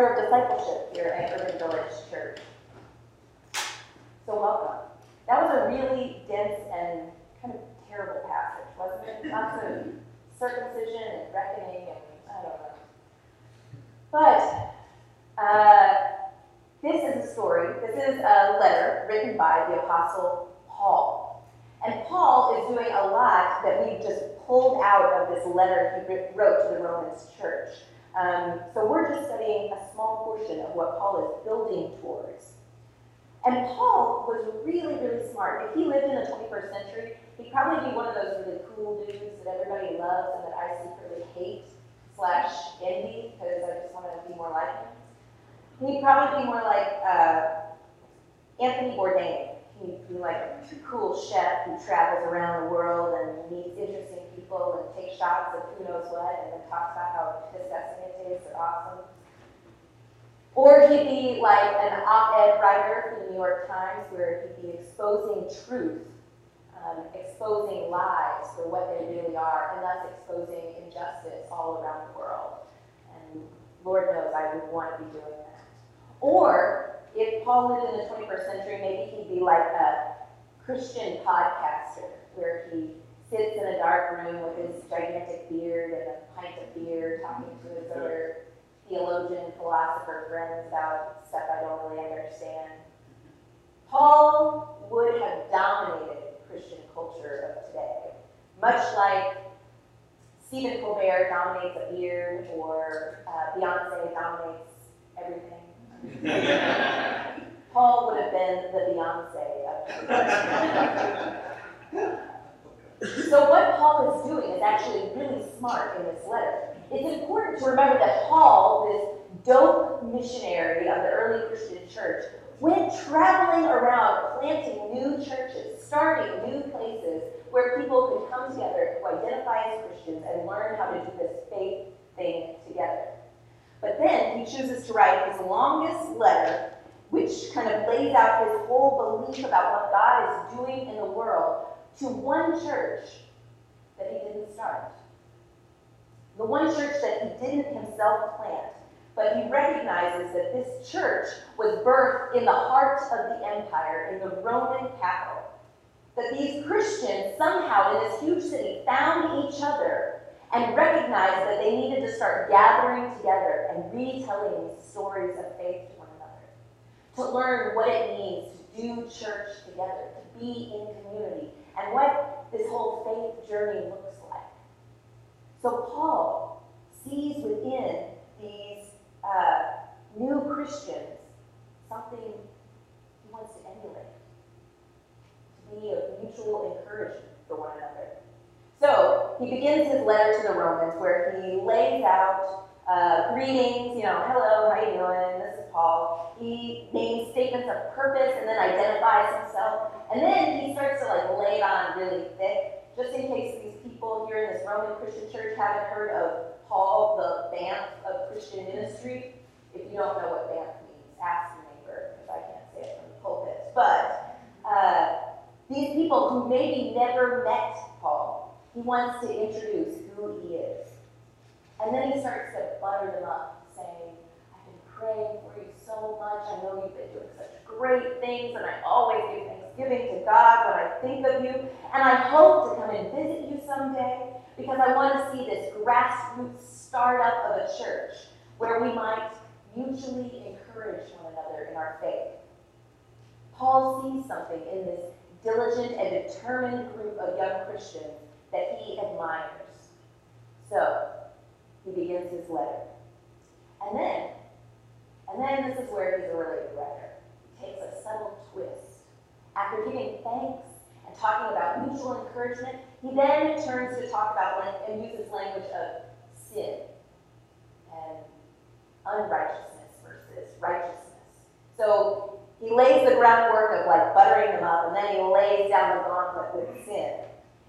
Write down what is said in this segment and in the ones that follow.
Director of Discipleship here at Urban Village Church. So welcome. That was a really dense and kind of terrible passage, wasn't it? Lots of circumcision and reckoning and I don't know. But uh, this is a story, this is a letter written by the Apostle Paul. And Paul is doing a lot that we just pulled out of this letter he wrote to the Romans church. Um, so we're just studying a small portion of what Paul is building towards. And Paul was really, really smart. If he lived in the 21st century, he'd probably be one of those really cool dudes that everybody loves and that I secretly hate slash envy because I just want to be more like him. He'd probably be more like uh, Anthony Bourdain. He'd be like a cool chef who travels around the world and meets interesting people and takes shots of who knows what and then talks about how disgusting it is or awesome. Or he'd be like an op-ed writer for the New York Times where he'd be exposing truth, um, exposing lies for what they really are, and thus exposing injustice all around the world. And Lord knows I would want to be doing that. Or if Paul lived in the 21st century, maybe he'd be like a Christian podcaster where he sits in a dark room with his gigantic beard and a pint of beer talking to his other theologian, philosopher friends about stuff I don't really understand. Paul would have dominated Christian culture of today, much like Stephen Colbert dominates a beard or uh, Beyonce dominates everything. Paul would have been the Beyonce of So what Paul is doing is actually really smart in this letter. It's important to remember that Paul, this dope missionary of the early Christian church, went traveling around planting new churches, starting new places where people could come together to identify as Christians and learn how to do this faith thing together. But then he chooses to write his longest letter, which kind of lays out his whole belief about what God is doing in the world to one church that he didn't start. The one church that he didn't himself plant. But he recognizes that this church was birthed in the heart of the empire, in the Roman capital. That these Christians somehow in this huge city found each other and recognized that they needed to start gathering together and retelling stories of faith to one another. To learn what it means to do church together, to be in community, and what this whole faith journey looks. So Paul sees within these uh, new Christians something he wants to emulate, to be a mutual encouragement for one another. So he begins his letter to the Romans where he lays out uh, greetings, you know, hello, how you doing? This is Paul. He names statements of purpose and then identifies himself. And then he starts to like lay on really thick, just in case these people here in this Roman Christian church haven't heard of Paul, the BAMF of Christian ministry. If you don't know what BAMF means, ask your neighbor, because I can't say it from the pulpit. But uh, these people who maybe never met Paul, he wants to introduce who he is. And then he starts to butter them up, saying, I've been praying for you so much. I know you've been doing such great things, and I always give thanksgiving to God when I think of you. And I hope to come and visit you someday because I want to see this grassroots startup of a church where we might mutually encourage one another in our faith. Paul sees something in this diligent and determined group of young Christians that he admires. So, he begins his letter. And then, and then this is where he's a good writer. He takes a subtle twist. After giving thanks and talking about mutual encouragement, he then turns to talk about and uses language of sin and unrighteousness versus righteousness. So he lays the groundwork of like buttering them up, and then he lays down the gauntlet with sin.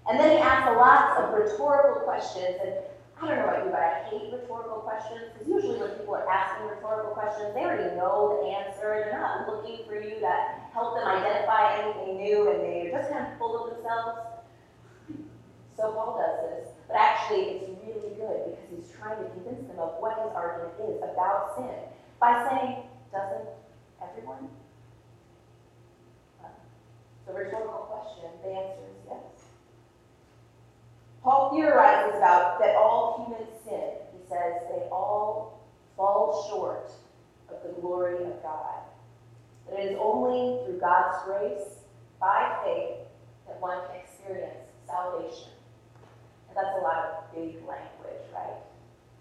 And then he asks lots of rhetorical questions, and I don't know about you, but I hate rhetorical questions because usually when people are asking rhetorical questions, they already know the answer. They're not looking for you to help them identify anything new, and they're just kind of full of themselves. So Paul does this, but actually it's really good because he's trying to convince them of what his argument is about sin. by saying, doesn't everyone? Uh, it's a rhetorical question. The answer is yes. Paul theorizes about that all humans sin. He says they all fall short of the glory of God. That it is only through God's grace, by faith, that one can experience salvation. And that's a lot of big language, right?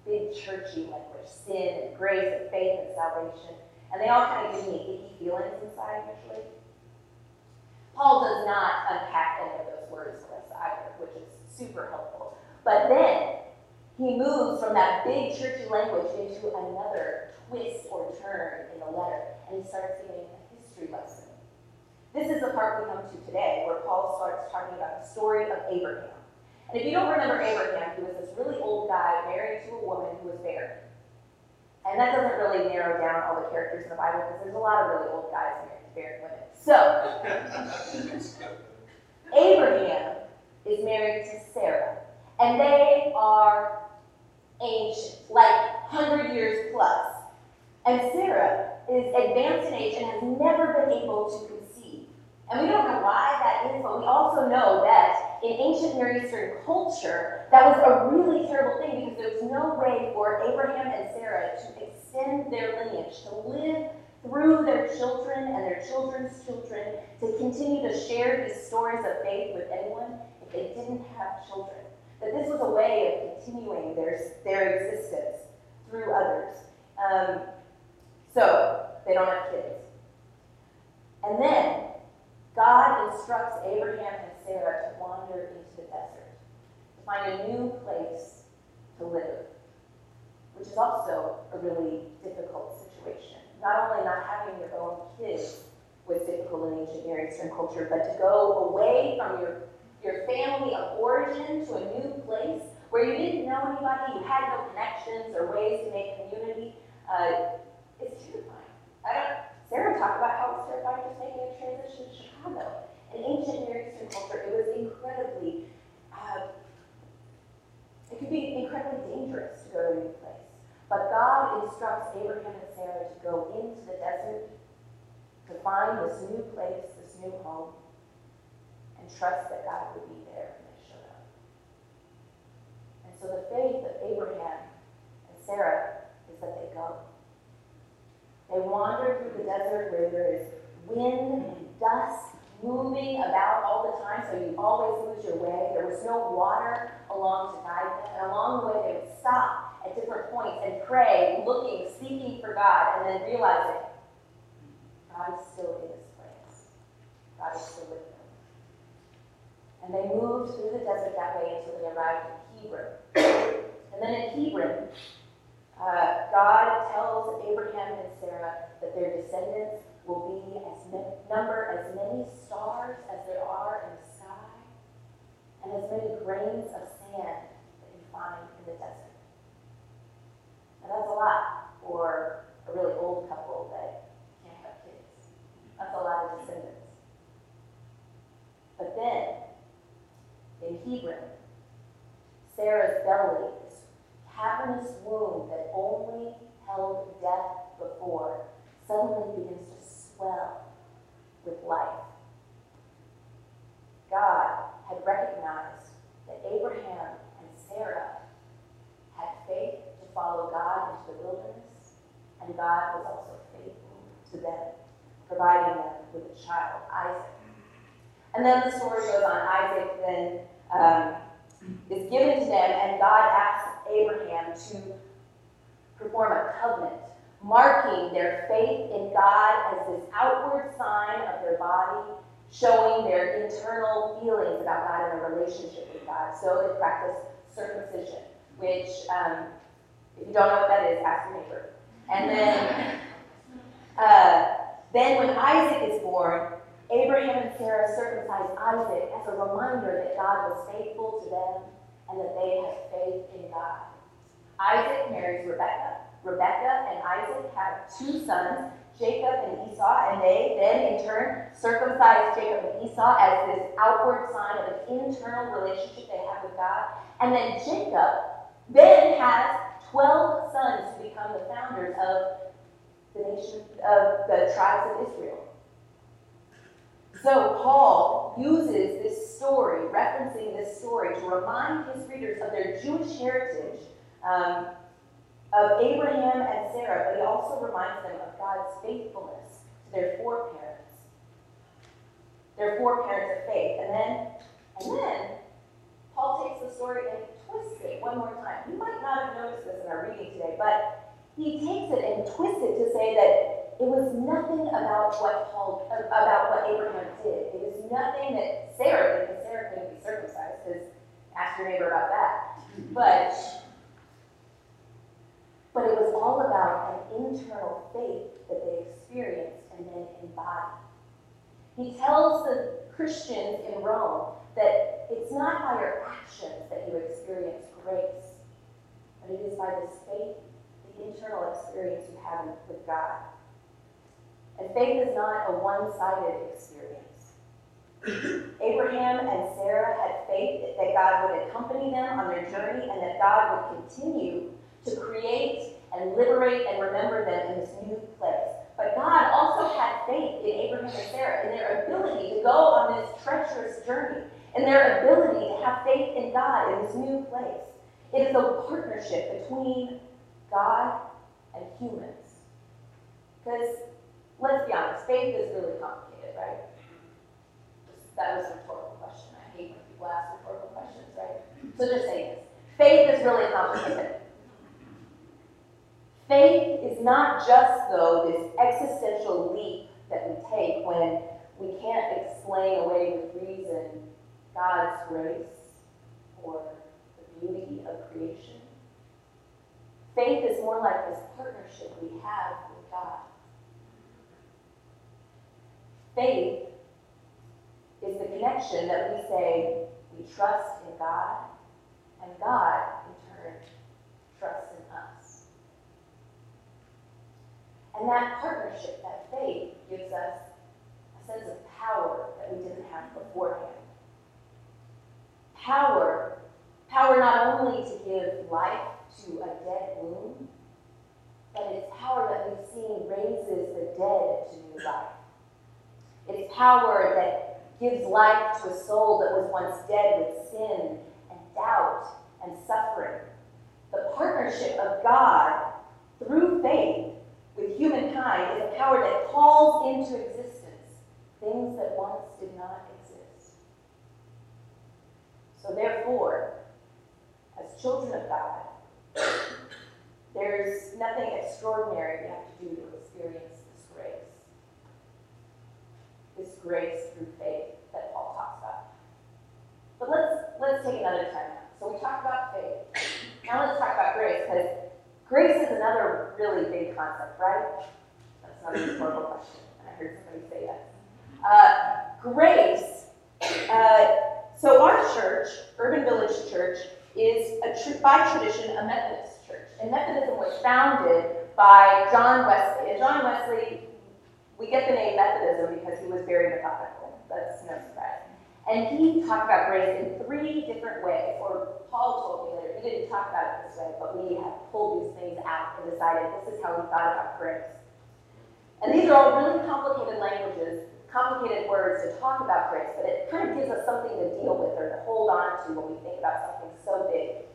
Big churchy language. Sin and grace and faith and salvation. And they all kind of give me icky feelings inside usually. Paul does not unpack any of those words for us either, which is super helpful. But then he moves from that big churchy language into another twist or turn in the letter, and he starts giving a history lesson. This is the part we come to today, where Paul starts talking about the story of Abraham. And if you don't remember Abraham, he was this really old guy married to a woman who was barren. And that doesn't really narrow down all the characters in the Bible because there's a lot of really old guys married to barren women. So, Abraham is married to Sarah, and they are ancient, like 100 years plus. And Sarah is advanced in age and has never been able to conceive. And we don't know why that is, but we also know that in ancient Near Eastern culture, that was a really terrible thing because there was no way for Abraham and Sarah to extend their lineage, to live through their children and their children's children, to continue to share these stories of faith with anyone they didn't have children. That this was a way of continuing their, their existence through others. Um, so, they don't have kids. And then, God instructs Abraham and Sarah to wander into the desert, to find a new place to live, which is also a really difficult situation. Not only not having your own kids was difficult in ancient Near Eastern culture, but to go away from your, your family of origin to a new place where you didn't know anybody, you had no connections or ways to make community, uh, it's terrifying. I don't, Sarah talked about how it's terrifying just making a transition to Chicago. In ancient Near Eastern culture, it was incredibly, uh, it could be incredibly dangerous to go to a new place. But God instructs Abraham and Sarah to go into the desert, to find this new place, this new home, and trust that God would be there when they showed up. And so the faith of Abraham and Sarah is that they go. They wander through the desert where there is wind and dust moving about all the time, so you always lose your way. There was no water along to guide them. And along the way, they would stop at different points and pray, looking, seeking for God, and then realizing God is still in this place. God is still with. And they moved through the desert that way until they arrived in Hebron. And then in Hebron, uh, God tells Abraham and Sarah that their descendants will be as number as many stars as there are in the sky, and as many grains of sand that you find in the desert. Now that's a lot for a really old couple that can't have kids. That's a lot of descendants. But then, in Hebron, Sarah's belly, this cavernous womb that only held death before, suddenly begins to swell with life. God had recognized that Abraham and Sarah had faith to follow God into the wilderness, and God was also faithful to them, providing them with a child, Isaac. And then the story goes on. Isaac then um, is given to them, and God asks Abraham to perform a covenant marking their faith in God as this outward sign of their body, showing their internal feelings about God and their relationship with God. So they practice circumcision, which, um, if you don't know what that is, ask your neighbor. And then, uh, then when Isaac is born, Abraham and Sarah circumcise Isaac as a reminder that God was faithful to them and that they had faith in God. Isaac marries Rebekah, Rebekah and Isaac have two sons, Jacob and Esau, and they then in turn circumcise Jacob and Esau as this outward sign of an internal relationship they have with God. And then Jacob then has 12 sons who become the founders of the nation of the tribes of Israel. So Paul uses this story, referencing this story, to remind his readers of their Jewish heritage, um, of Abraham and Sarah, but he also reminds them of God's faithfulness to their foreparents, their foreparents of faith. And then, and then, Paul takes the story and twists it one more time. You might not have noticed this in our reading today, but he takes it and twists it to say that it was nothing about what Paul, about what Abraham did. It was nothing that Sarah because Sarah couldn't be circumcised, because ask your neighbor about that. But, but it was all about an internal faith that they experienced and then embodied. He tells the Christians in Rome that it's not by your actions that you experience grace, but it is by this faith, the internal experience you have with God. And faith is not a one sided experience. Abraham and Sarah had faith that God would accompany them on their journey and that God would continue to create and liberate and remember them in this new place. But God also had faith in Abraham and Sarah in their ability to go on this treacherous journey, in their ability to have faith in God in this new place. It is a partnership between God and humans. Because let's be honest, faith is really complicated, right? That was a rhetorical question. I hate when people ask rhetorical questions, right? So just say this. Faith is really complicated. Faith is not just, though, this existential leap that we take when we can't explain away with reason God's grace or the beauty of creation. Faith is more like this partnership we have with God. Faith is the connection that we say we trust in God, and God, in turn, trusts in us. And that partnership, that faith, gives us a sense of power that we didn't have beforehand. Power, power not only to give life to a dead womb, but it's power that we've seen raises the dead to new life. It's power that gives life to a soul that was once dead with sin and doubt and suffering. The partnership of God through faith with humankind is a power that calls into existence things that once did not exist. So, therefore, as children of God, there's nothing extraordinary we have to do to experience this grace this grace through faith that Paul talks about. But let's let's take another time now. So we talked about faith. Now let's talk about grace, because grace is another really big concept, right? That's another rhetorical question. I heard somebody say that. Uh, grace. Uh, so our church, Urban Village Church, is a tr- by tradition a Methodist church, and Methodism was founded by John Wesley. And John Wesley we get the name Methodism because he was very methodical. That's no surprise. And he talked about grace in three different ways, or Paul told me later. He didn't talk about it this way, but we have pulled these things out and decided this is how we thought about grace. And these are all really complicated languages, complicated words to talk about grace, but it kind of gives us something to deal with or to hold on to when we think about something so big.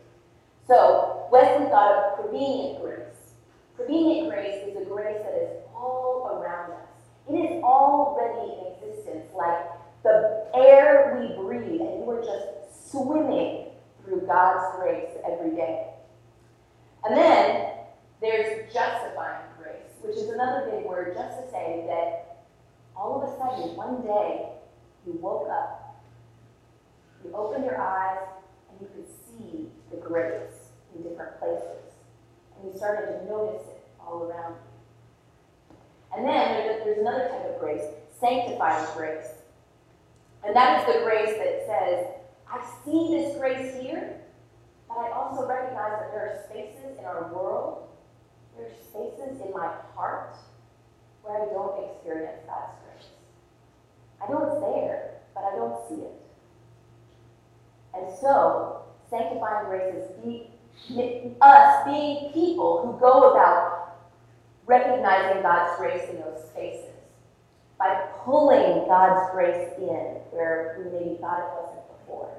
So Wesley thought of prevenient grace. Prevenient grace is a grace that is all around us. It is already in existence, like the air we breathe, and you are just swimming through God's grace every day. And then there's justifying which is another big word just to say that all of a sudden, one day, you woke up, you opened your eyes, and you could see the grace in different places. And you started to notice it all around you. And then there's another type of grace, sanctifying grace. And that is the grace that says, I see this grace here, but I also recognize that there are spaces in our world, there are spaces in my heart where I don't experience God's grace. I know it's there, but I don't see it. And so, sanctifying grace is us being people who go about recognizing God's grace in those spaces, by pulling God's grace in where we maybe thought it wasn't before.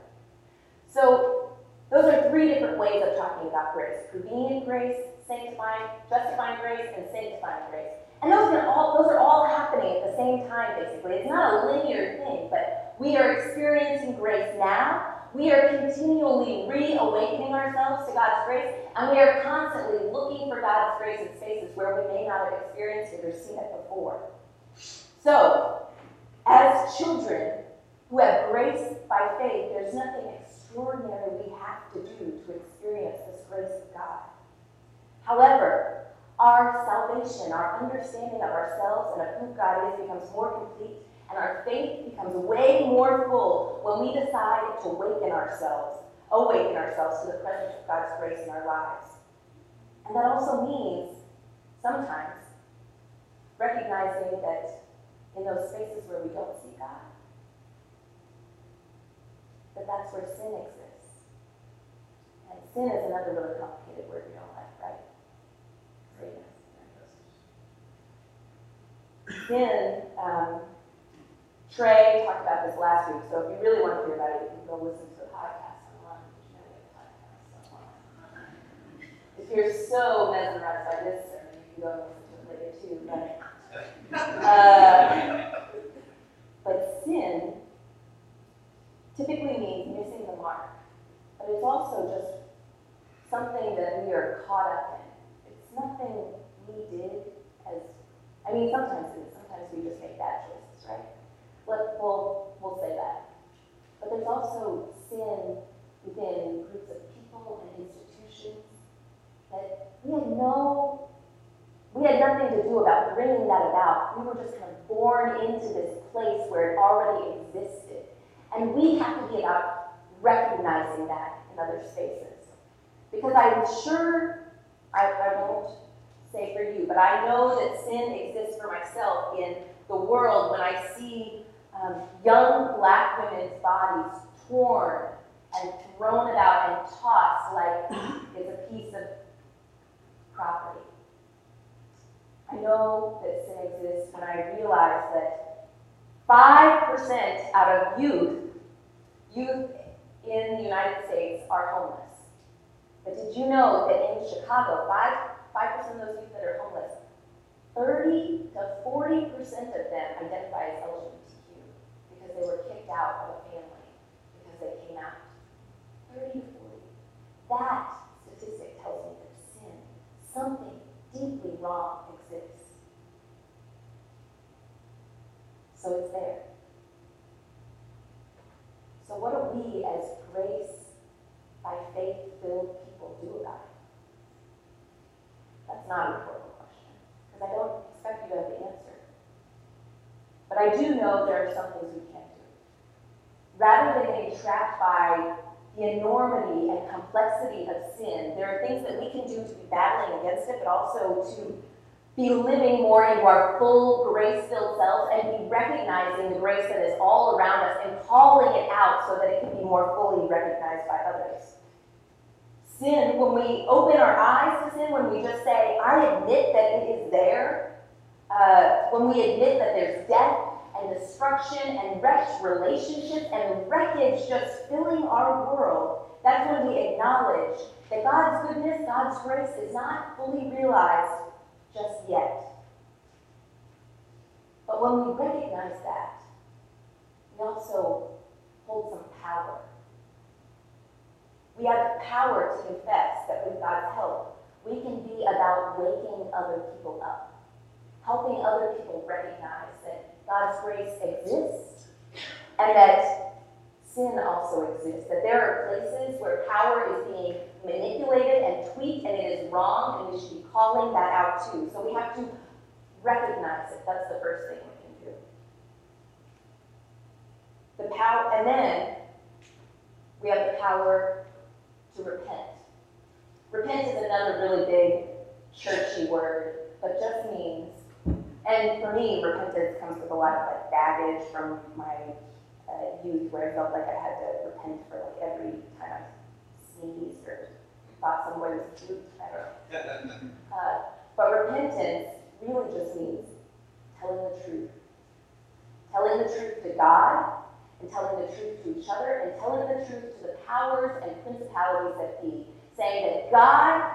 So, those are three different ways of talking about grace prevenient grace, sanctifying, justifying grace, and sanctifying grace. And those are all those are all happening at the same time, basically. It's not a linear thing, but we are experiencing grace now. We are continually reawakening ourselves to God's grace, and we are constantly looking for God's grace in spaces where we may not have experienced it or seen it before. So, as children who have grace by faith, there's nothing extraordinary we have to do to experience this grace of God. However, our salvation, our understanding of ourselves and of who God is becomes more complete, and our faith becomes way more full when we decide to awaken ourselves, awaken ourselves to the presence of God's grace in our lives. And that also means sometimes recognizing that in those spaces where we don't see God, that that's where sin exists. And sin is another really complicated word we don't like, right? Sin, um, Trey talked about this last week, so if you really want to hear about it, you can go listen to the podcast online. If you're so mesmerized by this sermon, you can go listen to it later too. But, uh, but sin typically means missing the mark, but it's also just something that we are caught up in. It's nothing we did as, I mean, sometimes it is. Sometimes we just make bad choices, right? Let, we'll, we'll say that. But there's also sin within groups of people and institutions that we had no, we had nothing to do about bringing that about. We were just kind of born into this place where it already existed. And we have to be about recognizing that in other spaces. Because I'm sure, I, I won't say for you, but I know that sin exists for myself in the world when I see um, young black women's bodies torn and thrown about and tossed like it's a piece of property. I know that sin exists when I realize that 5% out of youth, youth in the United States are homeless. But did you know that in Chicago, 5, 5% of those youth that are homeless, 30 to 40% of them identify as LGBTQ because they were kicked out of a family because they came out. 30 to 40. That statistic tells me that sin, something deeply wrong, exists. So it's there. So what do we as grace by faith filled people do about it? That's not an important question, because I don't expect you to have the answer. But I do know there are some things we can't do. Rather than getting trapped by the enormity and complexity of sin, there are things that we can do to be battling against it, but also to be living more into our full grace-filled selves and be recognizing the grace that is all around us and calling it out so that it can be more fully recognized by others. Sin, when we open our eyes to sin, when we just say, I admit that it is there, uh, when we admit that there's death and destruction and wrecked relationships and wreckage just filling our world, that's when we acknowledge that God's goodness, God's grace is not fully realized just yet. But when we recognize that, we also hold some power. We have the power to confess that with God's help, we can be about waking other people up, helping other people recognize that God's grace exists and that sin also exists. That there are places where power is being manipulated and tweaked and it is wrong, and we should be calling that out too. So we have to recognize it. That's the first thing we can do. The power, and then we have the power to repent. Repent is another really big churchy word, but just means, and for me, repentance comes with a lot of like baggage from my uh, youth where I felt like I had to repent for like every time I sneezed or thought someone was cute. I don't know. Uh, but repentance really just means telling the truth. Telling the truth to God, and telling the truth to each other, and telling the truth to the powers and principalities that be. Saying that God,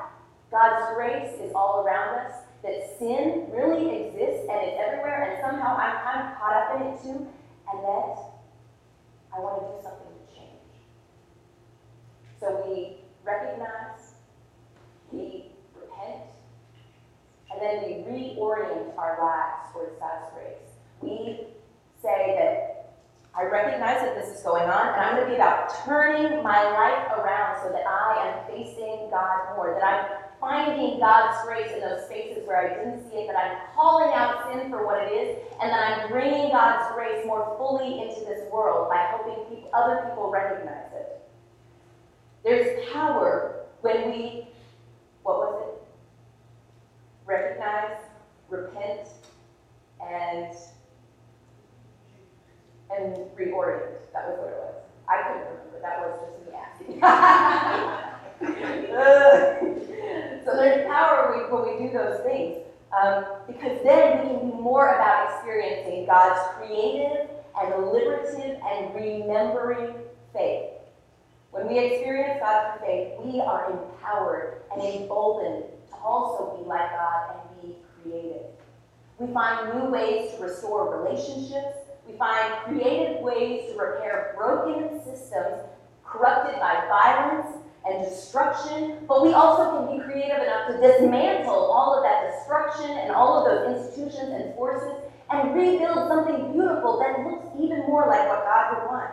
God's grace is all around us, that sin really exists and it's everywhere, and somehow I'm kind of caught up in it too, and that I want to do something to change. So we recognize, we repent, and then we reorient our lives towards God's grace. We say that I recognize that this is going on, and I'm going to be about turning my life around so that I am facing God more, that I'm finding God's grace in those spaces where I didn't see it, that I'm calling out sin for what it is, and that I'm bringing God's grace more fully into this world by helping other people recognize it. There's power when we, what was it? Recognize, repent, and and reorient. That was what it was. I couldn't remember. That was just me asking. so there's power when we do those things. Um, because then we can be more about experiencing God's creative and deliberative and remembering faith. When we experience God through faith, we are empowered and emboldened to also be like God and be creative. We find new ways to restore relationships. We find creative ways to repair broken systems corrupted by violence and destruction, but we also can be creative enough to dismantle all of that destruction and all of those institutions and forces and rebuild something beautiful that looks even more like what God would want.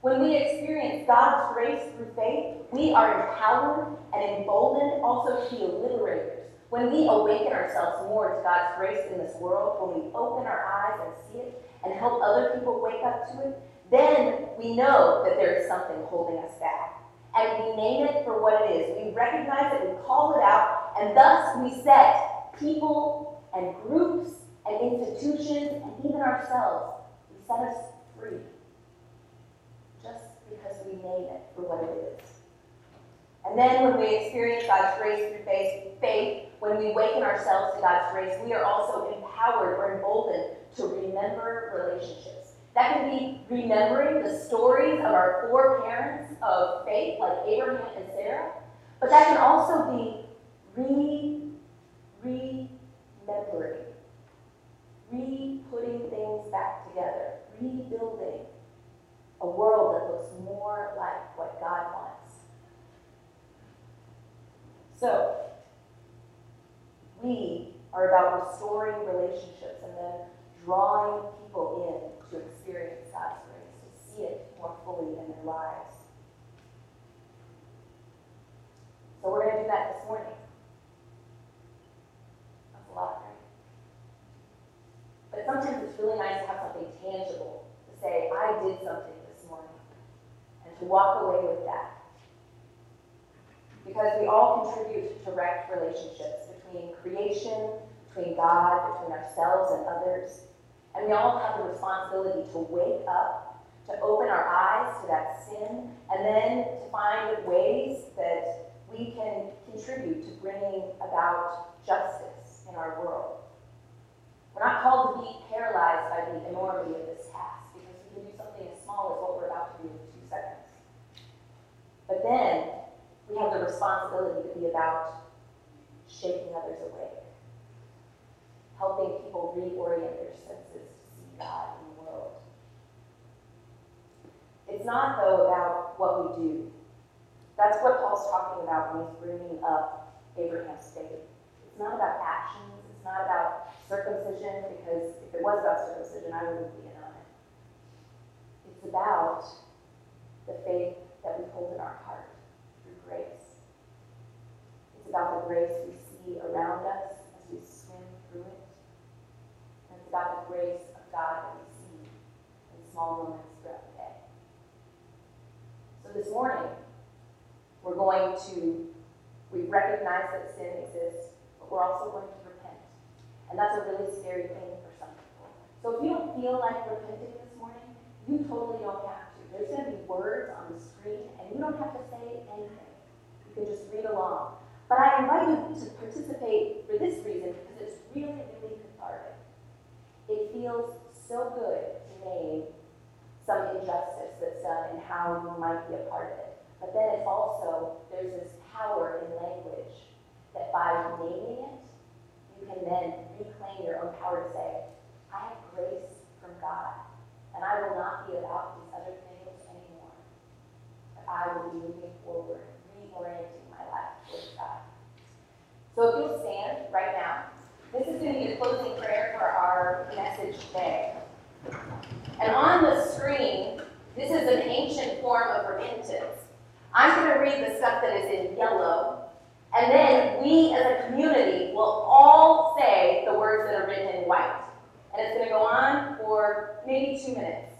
When we experience God's grace through faith, we are empowered and emboldened also to be liberators. When we awaken ourselves more to God's grace in this world, when we open our eyes and see it and help other people wake up to it, then we know that there is something holding us back and we name it for what it is. We recognize it, we call it out, and thus we set people and groups and institutions and even ourselves, we set us free. Just because we name it for what it is. And then when we experience God's grace through faith, when we waken ourselves to God's grace, we are also empowered or emboldened to remember relationships. That can be remembering the stories of our four parents of faith, like Abraham and Sarah. But that can also be re, remembering, re-putting things back together, rebuilding a world that looks more like what God wants. So, we are about restoring relationships and then drawing people in to experience God's grace, to see it more fully in their lives. So we're going to do that this morning. That's a lot, right? But sometimes it's really nice to have something tangible to say, I did something this morning, and to walk away with that. Because we all contribute to direct relationships between creation, between God, between ourselves and others. And we all have the responsibility to wake up, to open our eyes to that sin, and then to find ways that we can contribute to bringing about justice in our world. We're not called to be paralyzed by the enormity of this task, because we can do something as small as what we're about to do in two seconds. But then, we have the responsibility to be about shaking others awake, helping people reorient their senses to see God in the world. It's not, though, about what we do. That's what Paul's talking about when he's bringing up Abraham's faith. It's not about actions. It's not about circumcision, because if it was about circumcision, I wouldn't be in on it. It's about the faith that we hold in our heart grace. It's about the grace we see around us as we swim through it. And it's about the grace of God that we see in small moments throughout the day. So this morning, we're going to, we recognize that sin exists, but we're also going to repent. And that's a really scary thing for some people. So if you don't feel like repenting this morning, you totally don't have to. There's going to be words on the screen, and you don't have to say anything. You can just read along. But I invite you to participate for this reason, because it's really, really cathartic. It feels so good to name some injustice that's done and how you might be a part of it. But then it's also, there's this power in language that by naming it, you can then reclaim your own power to say, I have grace from God, and I will not be about these other things anymore. But I will be moving forward, my life God. So if you'll stand right now, this is going to be the closing prayer for our message today. And on the screen, this is an ancient form of repentance. I'm going to read the stuff that is in yellow, and then we as a community will all say the words that are written in white. And it's going to go on for maybe two minutes.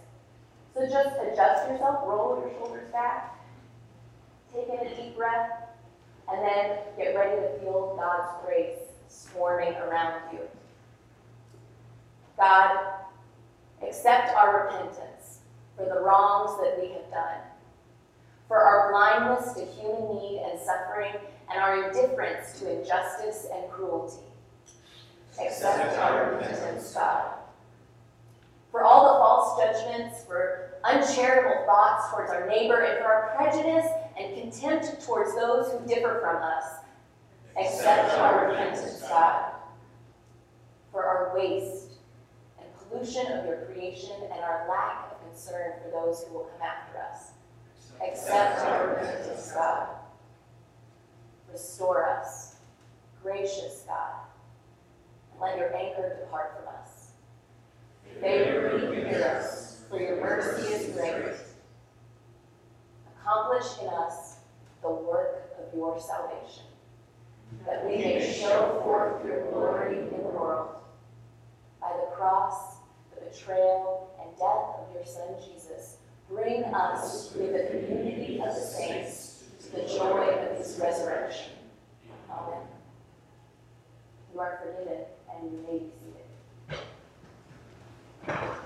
So just adjust yourself, roll your shoulders back, take in a deep breath, and then get ready to feel God's grace swarming around you. God, accept our repentance for the wrongs that we have done, for our blindness to human need and suffering, and our indifference to injustice and cruelty. Accept our repentance, God. For all the false judgments, for uncharitable thoughts towards our neighbor, and for our prejudice and contempt towards those who differ from us. Accept our repentance, God. For our waste and pollution of your creation and our lack of concern for those who will come after us. Accept our repentance, God. Restore us, gracious God, and let your anger depart from us. May Favorably hear us, for your mercy is great accomplish in us the work of your salvation, that we may show forth your glory in the world. By the cross, the betrayal, and death of your Son Jesus, bring us through the community of the saints to the joy of his resurrection. Amen. You are forgiven, and you may be seated.